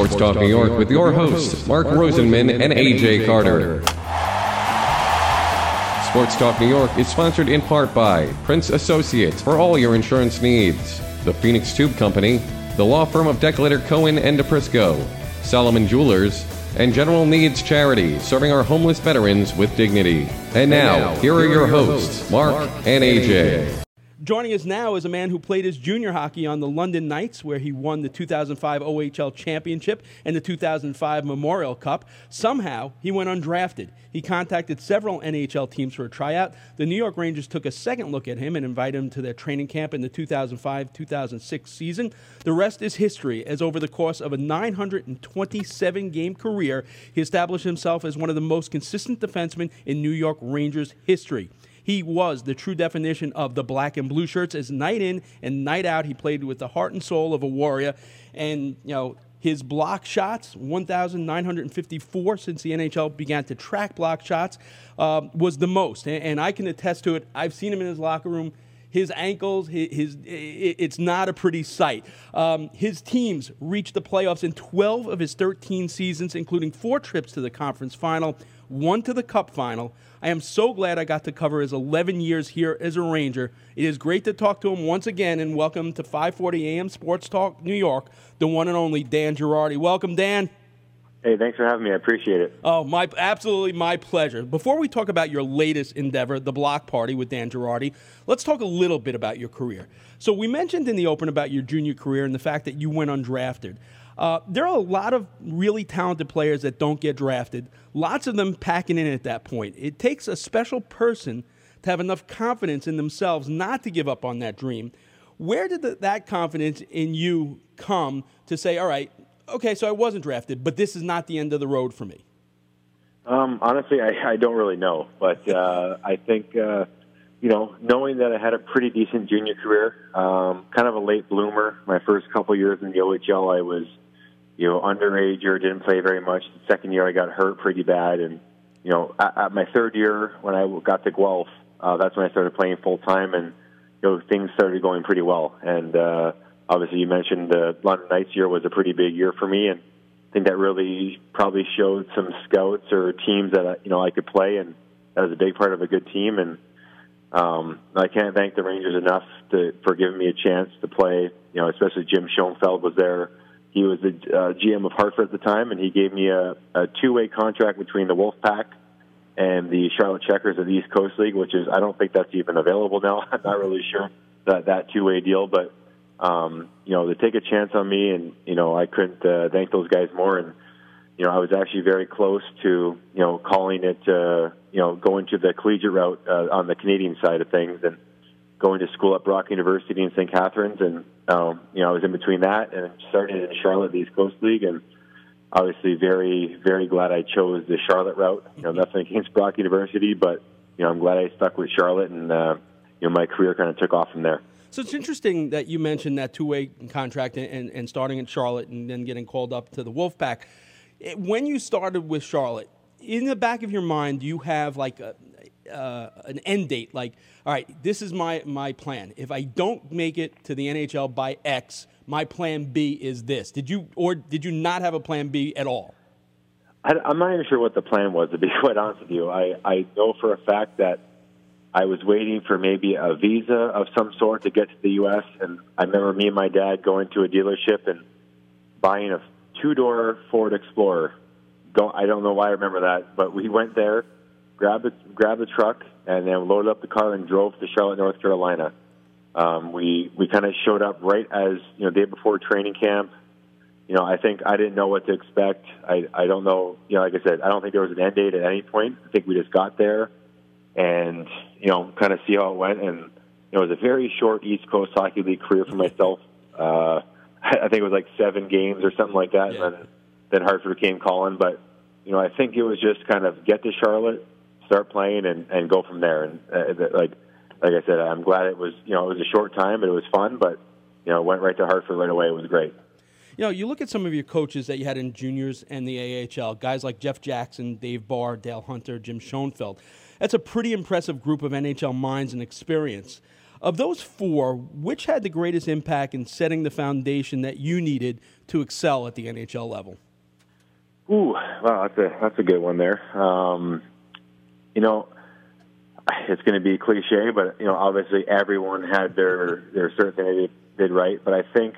Sports Talk New York with your hosts, Mark Rosenman and AJ Carter. Sports Talk New York is sponsored in part by Prince Associates for all your insurance needs, the Phoenix Tube Company, the law firm of Declator Cohen and DePrisco, Solomon Jewelers, and General Needs Charity, serving our homeless veterans with dignity. And now, here are your hosts, Mark and AJ. Joining us now is a man who played his junior hockey on the London Knights, where he won the 2005 OHL Championship and the 2005 Memorial Cup. Somehow, he went undrafted. He contacted several NHL teams for a tryout. The New York Rangers took a second look at him and invited him to their training camp in the 2005 2006 season. The rest is history, as over the course of a 927 game career, he established himself as one of the most consistent defensemen in New York Rangers history. He was the true definition of the black and blue shirts. As night in and night out, he played with the heart and soul of a warrior. And, you know, his block shots, 1,954 since the NHL began to track block shots, uh, was the most. And, and I can attest to it. I've seen him in his locker room his ankles, his, his, it's not a pretty sight. Um, his teams reached the playoffs in 12 of his 13 seasons, including four trips to the conference final, one to the cup final. I am so glad I got to cover his 11 years here as a Ranger. It is great to talk to him once again, and welcome to 540 AM Sports Talk New York, the one and only Dan Girardi. Welcome, Dan. Hey, thanks for having me. I appreciate it. Oh, my absolutely my pleasure. Before we talk about your latest endeavor, the Block Party with Dan Girardi, let's talk a little bit about your career. So we mentioned in the open about your junior career and the fact that you went undrafted. Uh, there are a lot of really talented players that don't get drafted. Lots of them packing in at that point. It takes a special person to have enough confidence in themselves not to give up on that dream. Where did the, that confidence in you come to say, all right, okay, so I wasn't drafted, but this is not the end of the road for me? Um, honestly, I, I don't really know, but uh, I think uh, you know, knowing that I had a pretty decent junior career, um, kind of a late bloomer. My first couple years in the OHL, I was you know underage or didn't play very much. The second year, I got hurt pretty bad, and you know, at, at my third year when I got to Guelph, uh, that's when I started playing full time, and you know, things started going pretty well. And uh, obviously you mentioned the London Knights year was a pretty big year for me, and I think that really probably showed some scouts or teams that you know I could play, and that was a big part of a good team. And um, I can't thank the Rangers enough to, for giving me a chance to play. You know, especially Jim Schoenfeld was there. He was the uh, GM of Hartford at the time, and he gave me a, a two-way contract between the Wolfpack and the Charlotte Checkers of the East Coast League, which is I don't think that's even available now. I'm not really sure that that two-way deal, but um, you know, to take a chance on me, and you know, I couldn't uh, thank those guys more. And you know, I was actually very close to you know calling it, uh, you know, going to the collegiate route uh, on the Canadian side of things, and going to school at Brock University in St. Catharines, and um, you know, I was in between that and starting in Charlotte, the East Coast League, and obviously very, very glad I chose the Charlotte route. You know, nothing against Brock University, but you know, I'm glad I stuck with Charlotte, and uh, you know, my career kind of took off from there. So it's interesting that you mentioned that two-way contract and, and starting in Charlotte and then getting called up to the Wolfpack. When you started with Charlotte, in the back of your mind, do you have like a, uh, an end date? Like, all right, this is my my plan. If I don't make it to the NHL by X, my plan B is this. Did you or did you not have a plan B at all? I, I'm not even sure what the plan was. To be quite honest with you, I I know for a fact that I was waiting for maybe a visa of some sort to get to the U.S. And I remember me and my dad going to a dealership and buying a two-door Ford Explorer. Don't I don't know why I remember that, but we went there, grabbed the, grabbed the truck, and then loaded up the car and drove to Charlotte, North Carolina. Um, we we kind of showed up right as you know day before training camp. You know, I think I didn't know what to expect. I I don't know. You know, like I said, I don't think there was an end date at any point. I think we just got there and you know, kind of see how it went. And you know, it was a very short East Coast Hockey League career for myself. Uh, I think it was like seven games or something like that. Yeah. And then, then Hartford came calling, but you know, I think it was just kind of get to Charlotte, start playing, and and go from there. And uh, like like I said, I'm glad it was you know it was a short time, but it was fun. But you know, went right to Hartford right away. It was great. You know, you look at some of your coaches that you had in juniors and the AHL, guys like Jeff Jackson, Dave Barr, Dale Hunter, Jim Schoenfeld. That's a pretty impressive group of NHL minds and experience. Of those four, which had the greatest impact in setting the foundation that you needed to excel at the NHL level? Ooh, wow, that's a that's a good one there. Um, you know, it's going to be cliche, but you know, obviously everyone had their their certain thing they did right. But I think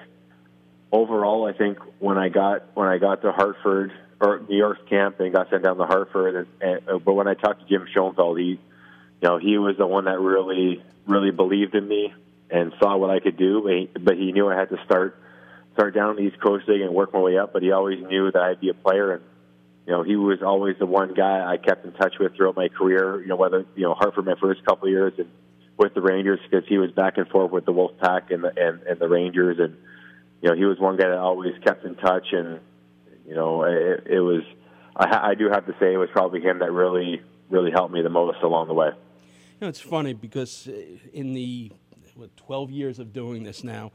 overall, I think when I got when I got to Hartford or New York's camp and got sent down to Hartford, and, and but when I talked to Jim Schoenfeld, he, you know, he was the one that really really believed in me and saw what I could do. But he, but he knew I had to start start down the East Coast League and work my way up. But he always knew that I'd be a player and you know, he was always the one guy I kept in touch with throughout my career. You know, whether you know Hartford my first couple of years and with the Rangers because he was back and forth with the Wolfpack and the and, and the Rangers, and you know he was one guy that always kept in touch, and you know it, it was. I, I do have to say it was probably him that really really helped me the most along the way. You know, it's funny because in the what, 12 years of doing this now,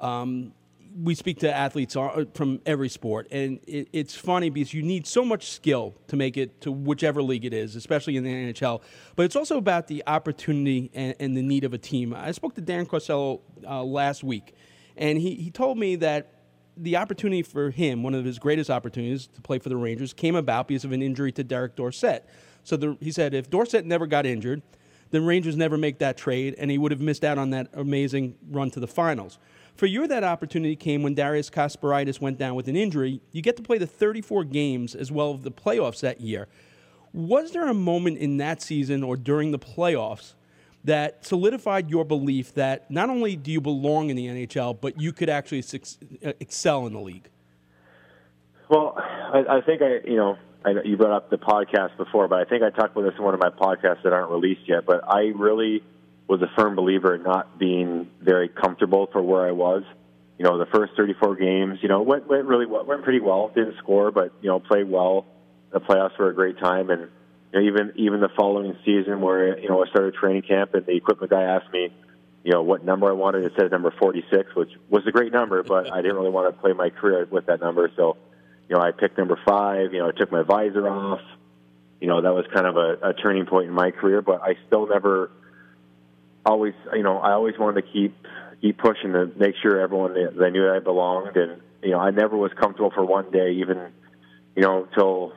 um, we speak to athletes from every sport, and it, it's funny because you need so much skill to make it to whichever league it is, especially in the NHL. But it's also about the opportunity and, the need of a team. I spoke to Dan Carcillo uh, last week, and he, he told me that the opportunity for him, one of his greatest opportunities to play for the Rangers, came about because of an injury to Derek Dorsett. So the, he said if Dorsett never got injured, then Rangers never make that trade, and he would have missed out on that amazing run to the finals. For you, that opportunity came when Darius Kasparaitis went down with an injury. You get to play the 34 games as well as the playoffs that year. Was there a moment in that season or during the playoffs that solidified your belief that not only do you belong in the NHL, but you could actually uh, excel in the league? Well, I, I think I, you know, I, you brought up the podcast before, but I think I talked about this in one of my podcasts that aren't released yet. But I really was a firm believer in not being very comfortable for where I was. You know, the first 34 games, you know, went went really well, went pretty well. Didn't score, but you know, played well. The playoffs were a great time, and you know, even even the following season, where you know I started training camp, and the equipment guy asked me, you know, what number I wanted. It said number 46, which was a great number, but I didn't really want to play my career with that number. So, you know, I picked number five. You know, I took my visor off. You know, that was kind of a, a turning point in my career, but I still never always, you know, I always wanted to keep keep pushing to make sure everyone they knew I belonged, and you know, I never was comfortable for one day, even you know, till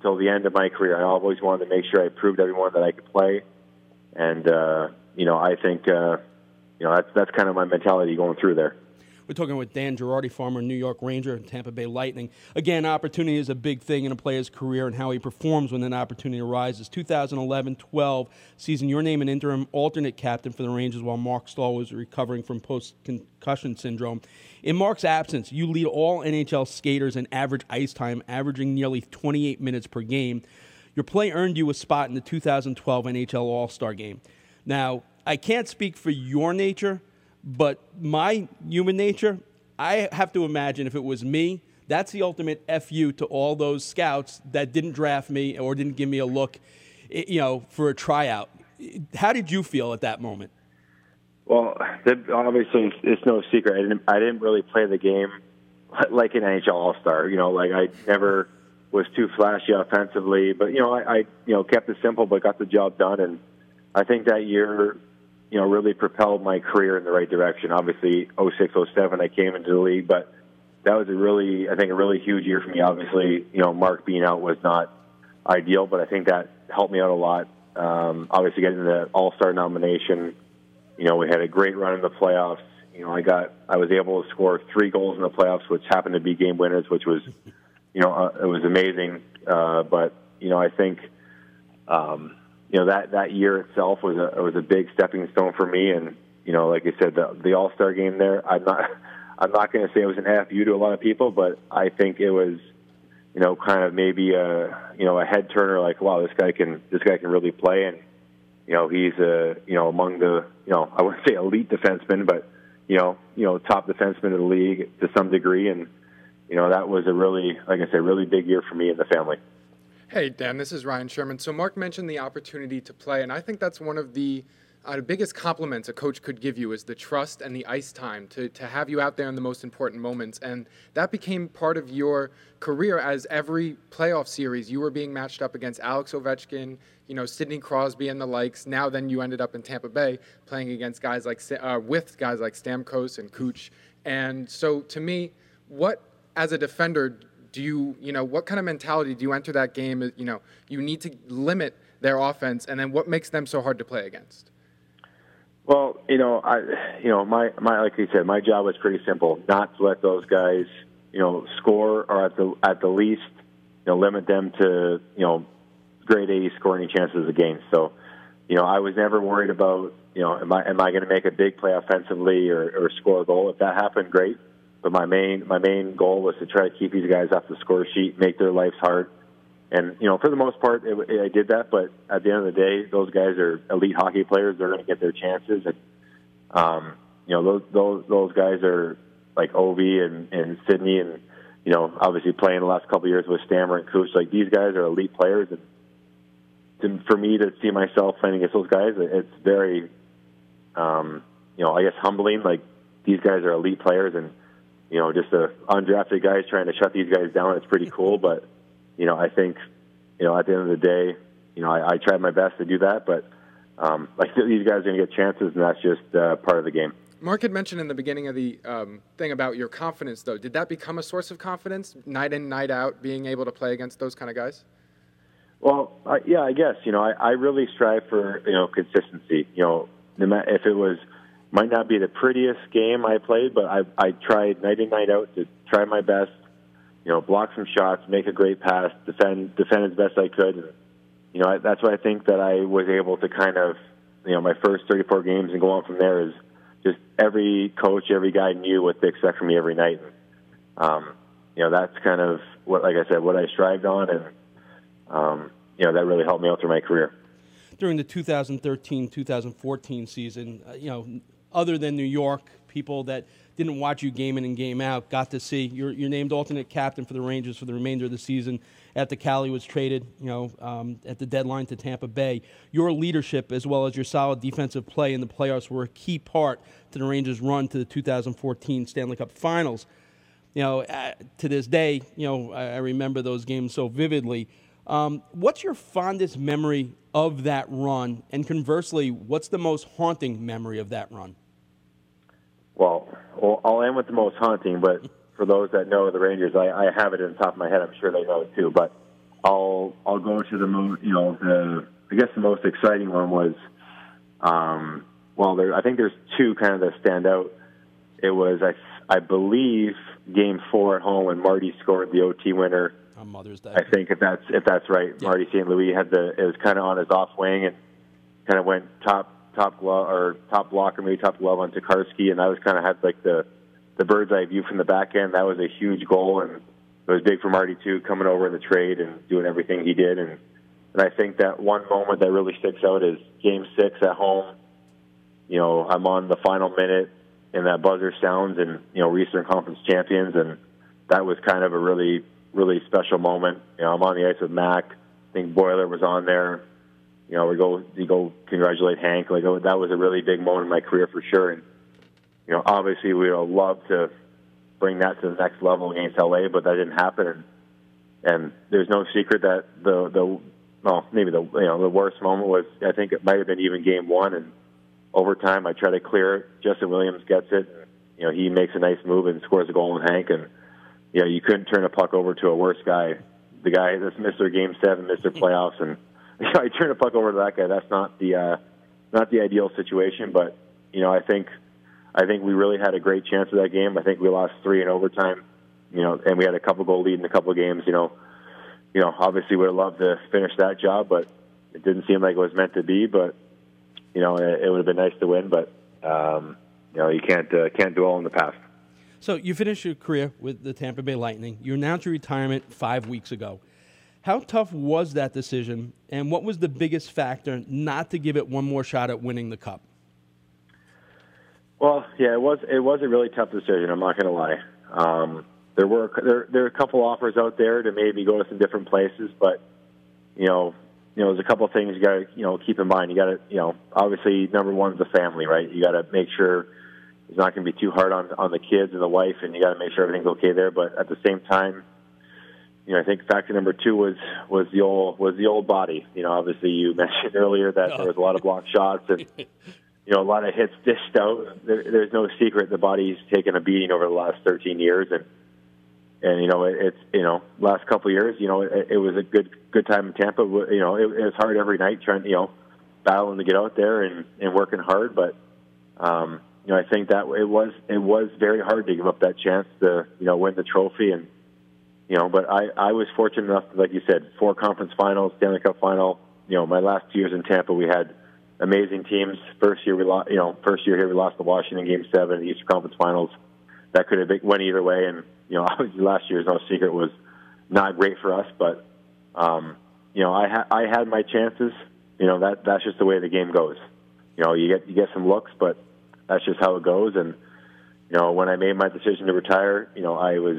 till the end of my career. I always wanted to make sure I proved everyone that I could play, and uh, you know, I think uh, you know that's that's kind of my mentality going through there. We're talking with Dan Girardi, former New York Ranger and Tampa Bay Lightning. Again, opportunity is a big thing in a player's career and how he performs when an opportunity arises. 2011-12 season, your name an interim alternate captain for the Rangers while Marc Staal was recovering from post-concussion syndrome. In Marc's absence, you lead all NHL skaters in average ice time, averaging nearly 28 minutes per game. Your play earned you a spot in the 2012 NHL All-Star Game. Now, I can't speak for your nature, but my human nature, I have to imagine if it was me, that's the ultimate fu to all those scouts that didn't draft me or didn't give me a look, eh, you know, for a tryout. How did you feel at that moment? Well, obviously, it's no secret. I didn't. I didn't really play the game like an NHL All Star. You know, like I never was too flashy offensively, but you know, I, I you know kept it simple, but got the job done. And I think that year, you know, really propelled my career in the right direction. Obviously, 06, 07, I came into the league, but that was a really, I think, a really huge year for me. Obviously, you know, Marc being out was not ideal, but I think that helped me out a lot. Um, obviously, getting the All Star nomination, you know, we had a great run in the playoffs. You know, I got, I was able to score three goals in the playoffs, which happened to be game winners, which was, you know, uh, it was amazing. Uh, but you know, I think. Um, you know that that year itself was a was a big stepping stone for me. And you know, like I said, the, the All Star game there, I'm not I'm not going to say it was an FU to a lot of people, but I think it was you know kind of maybe a you know a head turner like wow this guy can this guy can really play and you know he's a you know among the you know I wouldn't say elite defenseman but you know you know top defenseman of the league to some degree and you know that was a really like I said really big year for me and the family. Hey, Dan, this is Ryan Sherman. So, Mark mentioned the opportunity to play, and I think that's one of the uh, biggest compliments a coach could give you is the trust and the ice time to, to have you out there in the most important moments. And that became part of your career as every playoff series you were being matched up against Alex Ovechkin, you know Sidney Crosby and the likes. Now then you ended up in Tampa Bay playing against guys like uh, with guys like Stamkos and Cooch. And so to me, what as a defender do you you know what kind of mentality do you enter that game? You know you need to limit their offense, and then what makes them so hard to play against? Well, you know, I, you know, my, my, like you said, my job was pretty simple: not to let those guys, you know, score or at the at the least, you know, limit them to, you know, grade A scoring chances against. So, you know, I was never worried about, you know, am I am I going to make a big play offensively or, or score a goal? If that happened, great. But my main my main goal was to try to keep these guys off the score sheet, make their lives hard, and you know, for the most part, it, it, I did that. But at the end of the day, those guys are elite hockey players. They're going to get their chances, and um, you know, those those those guys are like Ovi and and Sidney, and you know, obviously playing the last couple of years with Stammer and Cooch. Like these guys are elite players, and for me to see myself playing against those guys, it's very, um, you know, I guess humbling. Like these guys are elite players, and you know, just the undrafted guys trying to shut these guys down. It's pretty cool, but you know, I think, you know, at the end of the day, you know, I, I tried my best to do that, but um, like these guys are going to get chances, and that's just uh, part of the game. Mark had mentioned in the beginning of the um, thing about your confidence, though. Did that become a source of confidence, night in, night out, being able to play against those kind of guys? Well, uh, yeah, I guess you know I, I really strive for you know consistency. You know, no matter if it was might not be the prettiest game I played, but I I tried night in night out to try my best you know, block some shots, make a great pass, defend defend as best I could. And, you know, that's why I think that I was able to kind of, you know, my first 34 games and go on from there is just every coach, every guy knew what they expect from me every night. Um, you know, that's kind of what, like I said, what I strived on, and um, you know, that really helped me out through my career. During the 2013-2014 season, uh, you know, other than New York, people that didn't watch you game in and game out got to see. You're, you're named alternate captain for the Rangers for the remainder of the season after Cali was traded, you know, um, at the deadline to Tampa Bay. Your leadership as well as your solid defensive play in the playoffs were a key part to the Rangers' run to the 2014 Stanley Cup Finals. You know, uh, to this day, you know, I, I remember those games so vividly. Um, what's your fondest memory of that run? And conversely, what's the most haunting memory of that run? Well, I'll end with the most haunting, but for those that know the Rangers, I, I have it in the top of my head. I'm sure they know it too. But I'll I'll go to the most, you know, the I guess the most exciting one was, um, well, there I think there's two kind of that stand out. It was I I believe Game Four at home when Marty scored the OT winner. On Mother's Day. I think if that's if that's right, yeah. Marty St. Louis had the it was kind of on his off wing and kind of went top top glove or top block or maybe top glove on Tokarski, and that was kind of had like the the bird's eye view from the back end. That was a huge goal, and it was big for Marty too, coming over in the trade and doing everything he did. And and I think that one moment that really sticks out is Game Six at home. You know, I'm on the final minute, and that buzzer sounds, and you know, Eastern Conference champions, and that was kind of a really really special moment. You know, I'm on the ice with Mac. I think Boiler was on there you know, we go you go congratulate Hank. Like oh, that was a really big moment in my career for sure. And you know, obviously we would love to bring that to the next level against LA, but that didn't happen. And, and there's no secret that the the well maybe the you know the worst moment was I think it might have been even game one and overtime I try to clear. Justin Williams gets it. You know, he makes a nice move and scores a goal on Hank and you know, you couldn't turn a puck over to a worse guy. The guy that's Mr. Game Seven, Mr. Playoffs, and you know, I turn a puck over to that guy. That's not the uh, not the ideal situation, but you know, I think I think we really had a great chance of that game. I think we lost three in overtime, you know, and we had a couple goal lead in a couple games. You know, you know, obviously would have loved to finish that job, but it didn't seem like it was meant to be. But you know, it, it would have been nice to win, but um, you know, you can't uh, can't dwell in the past. So you finished your career with the Tampa Bay Lightning. You announced your retirement five weeks ago. How tough was that decision, and what was the biggest factor not to give it one more shot at winning the cup? Well, yeah, it was it was a really tough decision. I'm not going to lie. Um, there were there there are a couple offers out there to maybe go to some different places, but you know, you know, there's a couple of things you got to you know keep in mind. You got to you know, obviously number one is the family, right? You got to make sure it's not going to be too hard on on the kids and the wife, and you got to make sure everything's okay there. But at the same time, you know, I think factor number two was was the old was the old body. You know, obviously you mentioned earlier that there was a lot of block shots and you know a lot of hits dished out. There, there's no secret the body's taken a beating over the last 13 years, and and you know it, it's you know last couple of years, you know it, it was a good good time in Tampa. You know, it, it was hard every night trying you know battling to get out there and and working hard, but. Um, you know, I think that it was it was very hard to give up that chance to you know win the trophy and you know, but I, I was fortunate enough, like you said, four conference finals, Stanley Cup final. You know, my last two years in Tampa, we had amazing teams. First year we lost, you know, first year here we lost the Washington Game Seven, the Eastern Conference Finals. That could have went either way, and you know, obviously last year's no secret was not great for us, but um, you know, I ha- I had my chances. You know, that that's just the way the game goes. You know, you get you get some looks, but that's just how it goes. And you know, when I made my decision to retire, you know, I was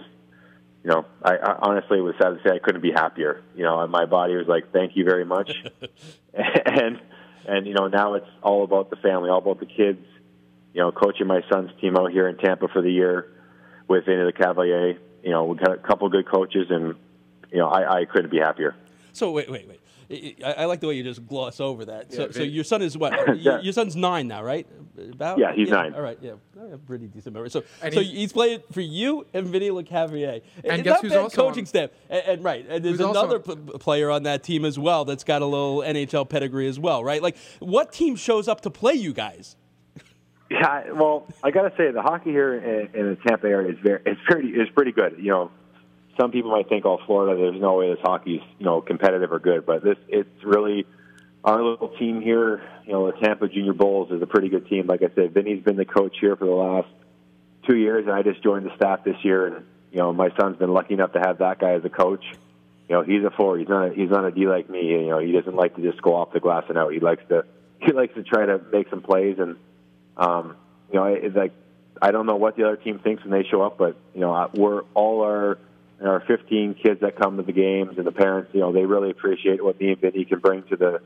you know, I, I honestly was sad to say I couldn't be happier. You know, my body was like, "Thank you very much," and and you know now it's all about the family, all about the kids. You know, coaching my son's team out here in Tampa for the year with into the Lecavalier. You know, we got a couple good coaches, and you know, I, I couldn't be happier. So wait, wait, wait. I, like the way you just gloss over that. So, yeah, so your son is what? yeah. Your son's nine now, right? About yeah, he's yeah. nine. All right, yeah, pretty decent memory. So, and so he's, he's playing for you and Vinny Lecavalier. And guess who's also coaching on, staff? And, and, right, and there's another p- player on that team as well that's got a little NHL pedigree as well, right? Like, what team shows up to play you guys? Yeah, well, I got to say the hockey here in, in the Tampa area is very, it's pretty, it's pretty good. You know, some people might think, oh, Florida, there's no way this hockey's you know competitive or good, but this it's really our little team here. You know, the Tampa Junior Bulls is a pretty good team. Like I said, Vinny's been the coach here for the last two years, and I just joined the staff this year. And you know, my son's been lucky enough to have that guy as a coach. You know, he's a four. He's not. A, he's not a D like me. You know, he doesn't like to just go off the glass and out. He likes to. He likes to try to make some plays, and um, you know, it's like I don't know what the other team thinks when they show up, but you know, we're all our and are 15 kids that come to the games and the parents, you know, they really appreciate what me and Vinny can bring to the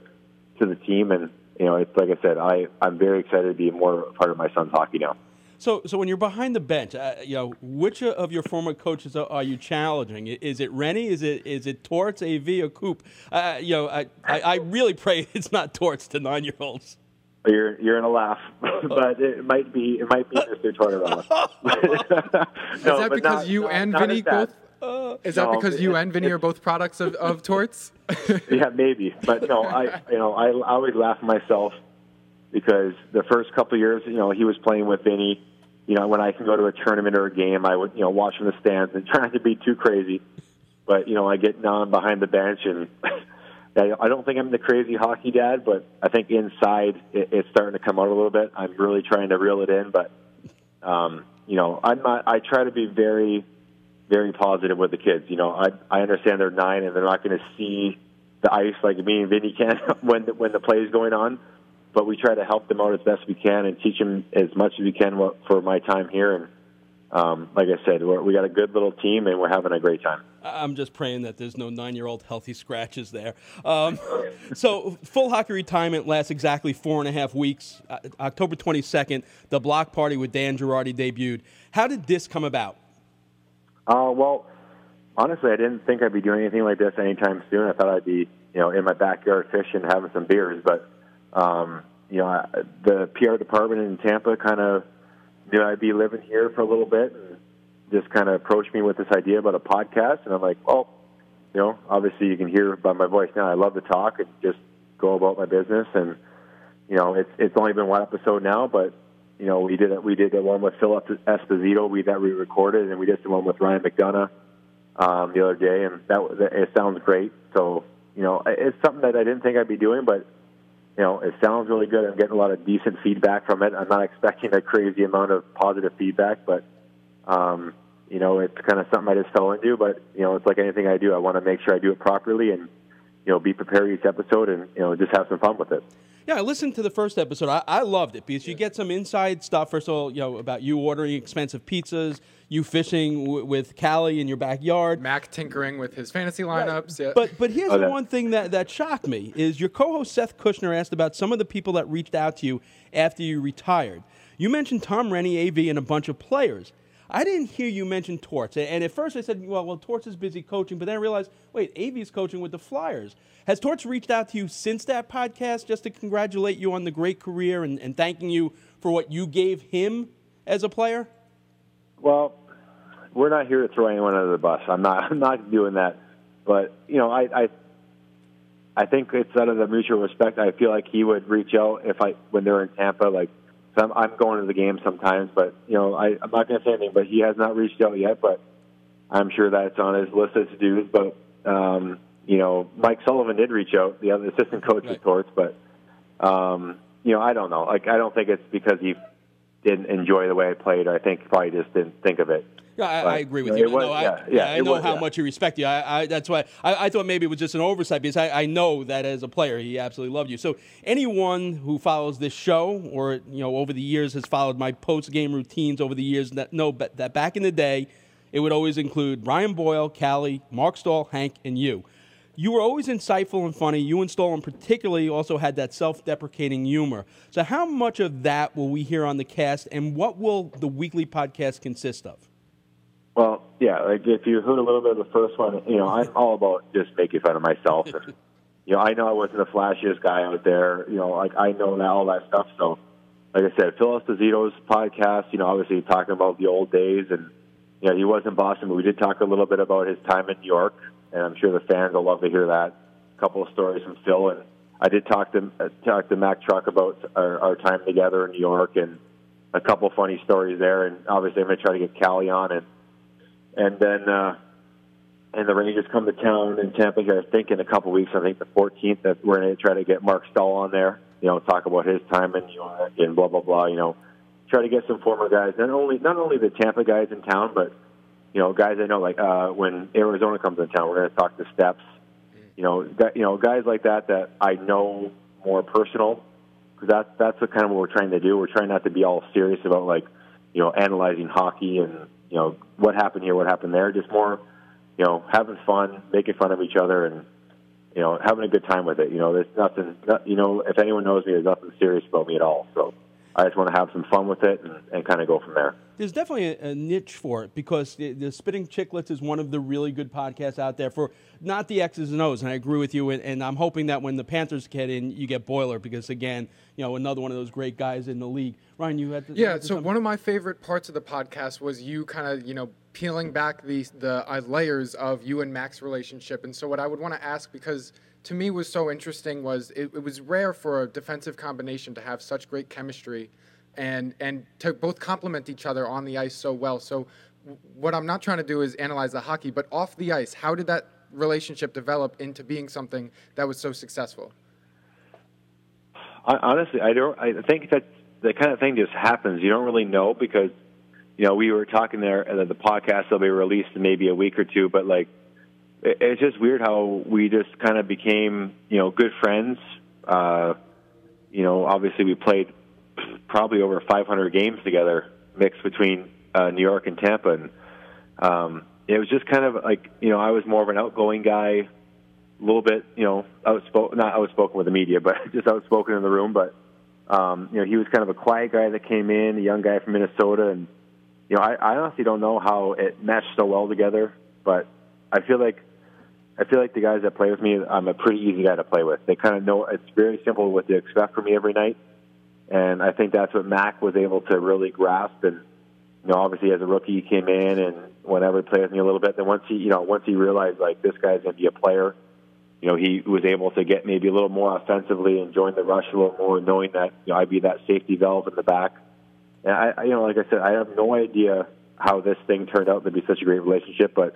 to the team. And you know, it's like I said, I I'm very excited to be more part of my son's hockey now. So, so when you're behind the bench, uh, you know, which of your former coaches are, are, you challenging? Is it Renney? Is it is it Torts, AV, or Coop? Uh, you know, I, I, I really pray it's not Torts to nine year olds. You're you're in a laugh, but it might be it might be Mr. Tortorella. no, Is that because not, you not, and Vinny both uh, Is that no, because you and Vinny are both products of, of torts? yeah, maybe. But no, I you know I, I always laugh at myself because the first couple of years, you know, he was playing with Vinny. You know, when I can go to a tournament or a game, I would you know watch from the stands and try not to be too crazy. But you know, I get I'm behind the bench and. I don't think I'm the crazy hockey dad, but I think inside it, it's starting to come out a little bit. I'm really trying to reel it in, but um, you know, I'm not. I try to be very very positive with the kids. You know, I I understand they're nine and they're not going to see the ice like me and Vinny can when the, when the play is going on, but we try to help them out as best we can and teach them as much as we can for my time here. And um, like I said, we got a good little team and we're having a great time. I'm just praying that there's no nine-year-old healthy scratches there. Um, so full hockey retirement lasts exactly four and a half weeks. Uh, October 22nd, the block party with Dan Girardi debuted. How did this come about? Uh, well, honestly, I didn't think I'd be doing anything like this anytime soon. I thought I'd be, you know, in my backyard fishing, having some beers. But, um, you know, I, the PR department in Tampa kind of knew I'd be living here for a little bit and just kind of approached me with this idea about a podcast. And I'm like, well, you know, obviously you can hear by my voice now. I love to talk and just go about my business. And, you know, it's, it's only been one episode now, but you know, we did a, we did the one with Philip Esposito we that we recorded, and we did the one with Ryan McDonagh um, the other day, and that it sounds great. So you know, it's something that I didn't think I'd be doing, but you know, it sounds really good. I'm getting a lot of decent feedback from it. I'm not expecting a crazy amount of positive feedback, but um, you know, it's kind of something I just fell into. But you know, it's like anything I do, I want to make sure I do it properly and you know, be prepared each episode and you know, just have some fun with it. Yeah, I listened to the first episode. I, I loved it because you get some inside stuff. First of all, you know about you ordering expensive pizzas, you fishing w- with Callie in your backyard, Mac tinkering with his fantasy lineups. Right. Yeah. But but here's oh, the one thing that, that shocked me is your co-host Seth Kushner asked about some of the people that reached out to you after you retired. You mentioned Tom Renney, AV, and a bunch of players. I didn't hear you mention Torts. And at first I said, well, well, Torts is busy coaching, but then I realized, wait, Avy's coaching with the Flyers. Has Torts reached out to you since that podcast just to congratulate you on the great career and, and thanking you for what you gave him as a player? Well, we're not here to throw anyone under the bus. I'm not. I'm not doing that. But you know, I, I, I think it's out of the mutual respect. I feel like he would reach out if I when they're in Tampa. Like, I'm, I'm going to the game sometimes, but you know, I, I'm not going to say anything. But he has not reached out yet. But I'm sure that's on his list of to dos. But um, you know, Mike Sullivan did reach out, the other assistant coach right. of Torts, but um, you know, I don't know. Like, I don't think it's because he didn't enjoy the way I played. I think probably just didn't think of it. Yeah, I, I agree with you. Was, no, I, yeah, yeah, I know was, how yeah. much he respect you. I, I, that's why I, I thought maybe it was just an oversight because I, I know that as a player he absolutely loved you. So anyone who follows this show or you know over the years has followed my post game routines over the years that know that back in the day it would always include Brian Boyle, Callie, Marc Staal, Hank, and you you were always insightful and funny. You and Stolen particularly also had that self-deprecating humor. So how much of that will we hear on the cast, and what will the weekly podcast consist of? Well, yeah, like if you heard a little bit of the first one, you know, I'm all about just making fun of myself. and, you know, I know I wasn't the flashiest guy out there. You know, like I know now all that stuff. So, like I said, Phil Esposito's podcast. You know, obviously talking about the old days, and you know, he was in Boston, but we did talk a little bit about his time in New York and I'm sure the fans will love to hear that. A couple of stories from Phil, and I did talk to uh, talk to Mac Truck about our, our time together in New York, and a couple of funny stories there. And obviously, I'm going to try to get Callie on, and and then uh, and the Rangers come to town in Tampa here. I think in a couple weeks. I think the 14th that we're going to try to get Marc Staal on there. You know, talk about his time in New York and blah blah blah. You know, try to get some former guys, not only not only the Tampa guys in town, but you know, guys I know, like uh, when Arizona comes in town, we're going to talk to Steps. You know, you know, guys like that that I know more personal because that's that's the kind of what we're trying to do. We're trying not to be all serious about like, you know, analyzing hockey and you know what happened here, what happened there. Just more, you know, having fun, making fun of each other, and you know, having a good time with it. You know, there's nothing. You know, if anyone knows me, there's nothing serious about me at all. So I just want to have some fun with it and, and kind of go from there. There's definitely a, a niche for it because the, the, Spitting Chicklets is one of the really good podcasts out there for not the X's and O's. And I agree with you. And, and I'm hoping that when the Panthers get in, you get Boiler because, again, you know, another one of those great guys in the league. Ryan, you had to, Yeah, so something? one of my favorite parts of the podcast was you kind of, you know, peeling back the, the uh, layers of you and Mac's relationship. And so what I would want to ask, because – to me was so interesting was it, it, was rare for a defensive combination to have such great chemistry and and to both complement each other on the ice so well. So what I'm not trying to do is analyze the hockey, but off the ice, how did that relationship develop into being something that was so successful? Honestly, I don't. I think that the kind of thing just happens. You don't really know because you know we were talking there, and the podcast will be released in maybe a week or two, but like it's just weird how we just kind of became, you know, good friends. Uh, you know, obviously we played probably over 500 games together, mixed between uh, New York and Tampa, and um, it was just kind of like, you know, I was more of an outgoing guy, a little bit, you know, outspoken, not outspoken with the media, but just outspoken in the room. But um, you know, he was kind of a quiet guy that came in, a young guy from Minnesota, and you know, I, I honestly don't know how it meshed so well together, but I feel like I feel like the guys that play with me, I'm a pretty easy guy to play with. They kind of know it's very simple what they expect from me every night, and I think that's what Mac was able to really grasp. And you know, obviously as a rookie, he came in and whenever he played with me a little bit, then once he, you know, once he realized like this guy's going to be a player, you know, he was able to get maybe a little more offensively and join the rush a little more, knowing that you know I'd be that safety valve in the back. And I, you know, like I said, I have no idea how this thing turned out to be such a great relationship, but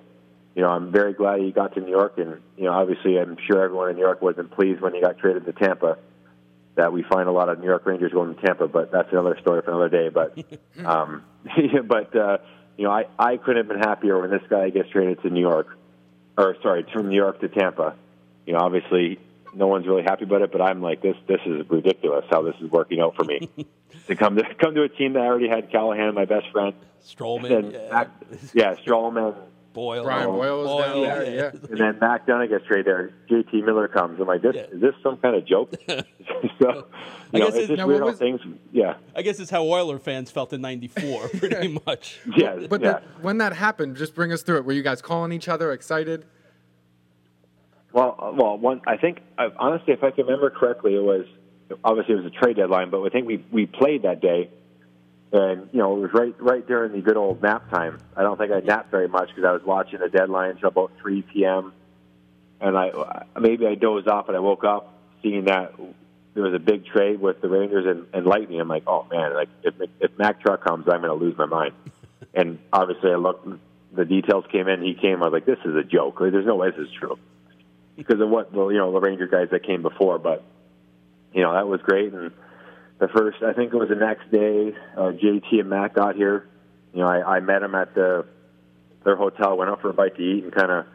you know, I'm very glad he got to New York, and you know, obviously, I'm sure everyone in New York wasn't pleased when he got traded to Tampa. That we find a lot of New York Rangers going to Tampa, but that's another story for another day. But, um, but uh, you know, I I couldn't have been happier when this guy gets traded to New York, or sorry, from New York to Tampa. You know, obviously, no one's really happy about it, but I'm like, this this is ridiculous how this is working out for me. to come to come to a team that I already had Callahan, my best friend, Stralman, yeah, yeah Stralman Boyle. Brian Boyle was down there, yeah. And then McDonagh gets traded there. JT Miller comes. I'm like, this Yeah. is this some kind of joke? so, I you know, guess it's it's- just weird how was- things. Yeah, I guess it's how Oiler fans felt in '94, pretty much. yeah, But yeah. that, when that happened, just bring us through it. Were you guys calling each other, excited? Well, uh, well, one. I think honestly, if I can remember correctly, it was obviously it was a trade deadline, but I think we we played that day, and you know it was right right during the good old nap time. I don't think I napped very much because I was watching the deadline until about 3 p.m. And I maybe I dozed off, and I woke up seeing that there was a big trade with the Rangers and, and Lightning. I'm like, oh man, like if if Mac Truck comes, I'm going to lose my mind. and obviously, I looked. The details came in. He came. I was like, this is a joke. Like, there's no way this is true because of what the you know the Ranger guys that came before. But you know that was great. And the first, I think it was the next day, uh, JT and Matt got here. You know, I, I met them at the their hotel, went out for a bite to eat, and kind of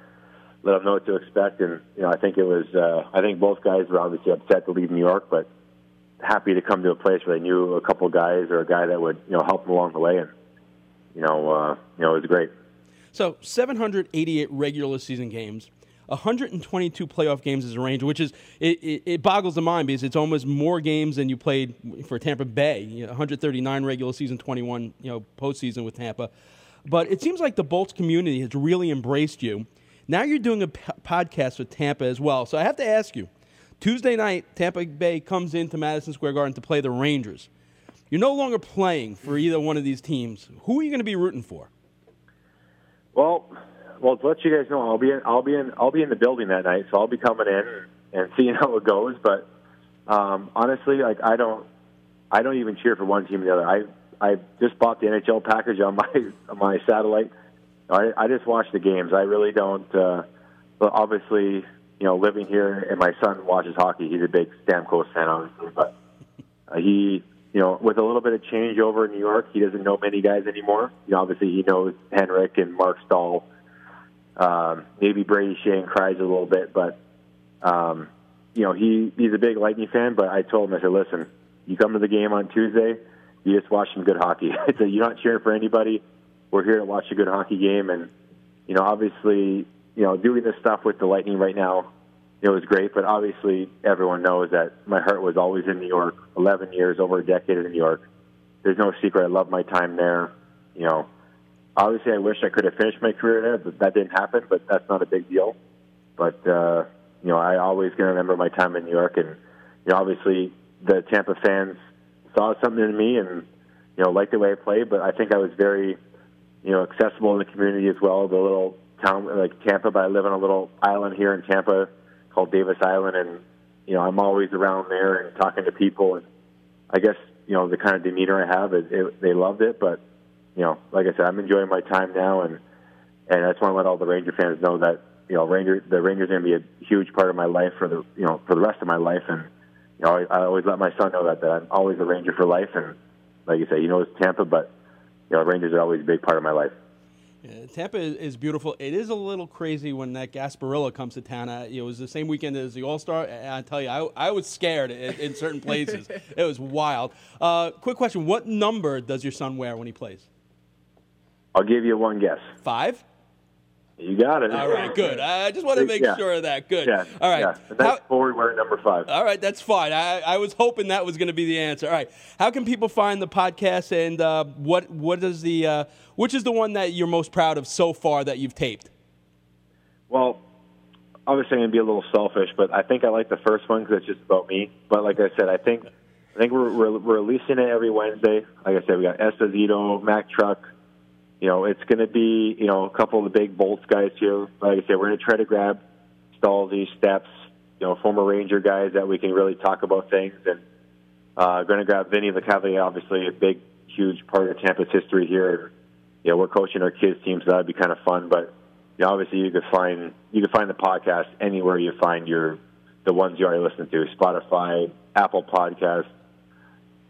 let them know what to expect. And you know, I think it was uh, I think both guys were obviously upset to leave New York, but happy to come to a place where they knew a couple guys or a guy that would you know help them along the way. And you know, uh, you know, it was great. So 788 regular season games, 122 playoff games as a Ranger, which is it, it, it boggles the mind because it's almost more games than you played for Tampa Bay. You know, 139 regular season, 21 you know postseason with Tampa. But it seems like the Bolts community has really embraced you. Now you're doing a podcast with Tampa as well. So I have to ask you, Tuesday night, Tampa Bay comes into Madison Square Garden to play the Rangers. You're no longer playing for either one of these teams. Who are you going to be rooting for? Well, well, to let you guys know, I'll be in, I'll be in, I'll be in the building that night, so I'll be coming in and seeing how it goes. But um, honestly, like I don't, I don't even cheer for one team or the other. I I just bought the NHL package on my on my satellite. I I just watch the games. I really don't. Uh, but obviously, you know, living here and my son watches hockey. He's a big Stamkos fan, obviously, but uh, he, you know, with a little bit of change over in New York, he doesn't know many guys anymore. You know, obviously he knows Henrik and Marc Staal, um, maybe Brady Skjei and Kreis a little bit, but um, you know, he he's a big Lightning fan. But I told him, I said, listen, you come to the game on Tuesday, you just watch some good hockey. I said, you're not cheering for anybody. We're here to watch a good hockey game, and you know, obviously, you know, doing this stuff with the Lightning right now it was great, but obviously everyone knows that my heart was always in New York. Eleven years, over a decade in New York. There's no secret. I love my time there. You know, obviously I wish I could have finished my career there, but that didn't happen. But that's not a big deal. But uh, you know, I always gonna remember my time in New York, and you know, obviously the Tampa fans saw something in me, and you know, liked the way I played. But I think I was very, you know, accessible in the community as well. The little town like Tampa, but I live on a little island here in Tampa called Davis Island, and you know I'm always around there and talking to people, and I guess you know the kind of demeanor I have, it, it, they loved it. But you know, like I said, I'm enjoying my time now, and and I just want to let all the Ranger fans know that you know Ranger the Rangers are going to be a huge part of my life for the you know for the rest of my life, and you know I, I always let my son know that that I'm always a Ranger for life, and like you say, you know it's Tampa, but you know Rangers are always a big part of my life. Yeah, Tampa is, beautiful. It is a little crazy when that Gasparilla comes to town. Uh, it was the same weekend as the All Star. I tell you, I, I was scared in, in certain places. it was wild. Uh, quick question: What number does your son wear when he plays? I'll give you one guess. Five. You got it. All right, good. I just want to make Yeah. sure of that. Good. Yeah. All right. Yeah. Next How- forward, we're at number five. all right, that's fine. I, I was hoping that was going to be the answer. All right, how can people find the podcast and uh, what what is the uh, which is the one that you're most proud of so far that you've taped? Well, obviously I'm going to be a little selfish, but I think I like the first one because it's just about me. But like I said, I think I think we're, we're we're releasing it every Wednesday. Like I said, we got Esposito, Mac Truck. You know, it's going to be you know a couple of the big bolts guys here. Like I said, we're going to try to grab Stalzy, Steps, you know, former Ranger guys that we can really talk about things, and uh, going to grab Vinny LeCavalier, obviously a big, huge part of Tampa's history here. You know, we're coaching our kids team, so that'd be kind of fun. But you know, obviously, you could find you can find the podcast anywhere you find your the ones you already listen to: Spotify, Apple Podcasts.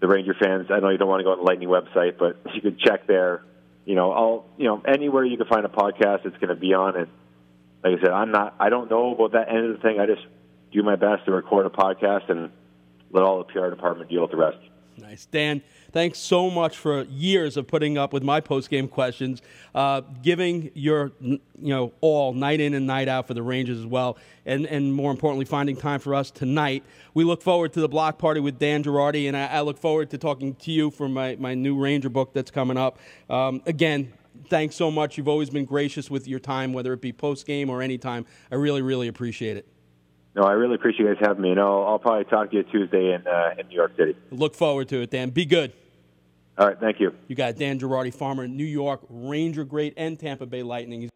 The Ranger fans, I know you don't want to go on the Lightning website, but you could check there. You know, I'll you know, anywhere you can find a podcast, it's going to be on. it. like I said, I'm not, I don't know about that end of the thing. I just do my best to record a podcast and let all the PR department deal with the rest. Nice. Dan, thanks so much for years of putting up with my post-game questions, uh, giving your you know all night in and night out for the Rangers as well, and, and more importantly, finding time for us tonight. We look forward to the block party with Dan Girardi, and I, I look forward to talking to you for my, my new Ranger book that's coming up. Um, again, thanks so much. You've always been gracious with your time, whether it be post-game or any time. I really, really appreciate it. No, I really appreciate you guys having me, and I'll, I'll probably talk to you Tuesday in uh, in New York City. Look forward to it, Dan. Be good. All right, thank you. You got Dan Girardi, former New York Ranger great and Tampa Bay Lightning.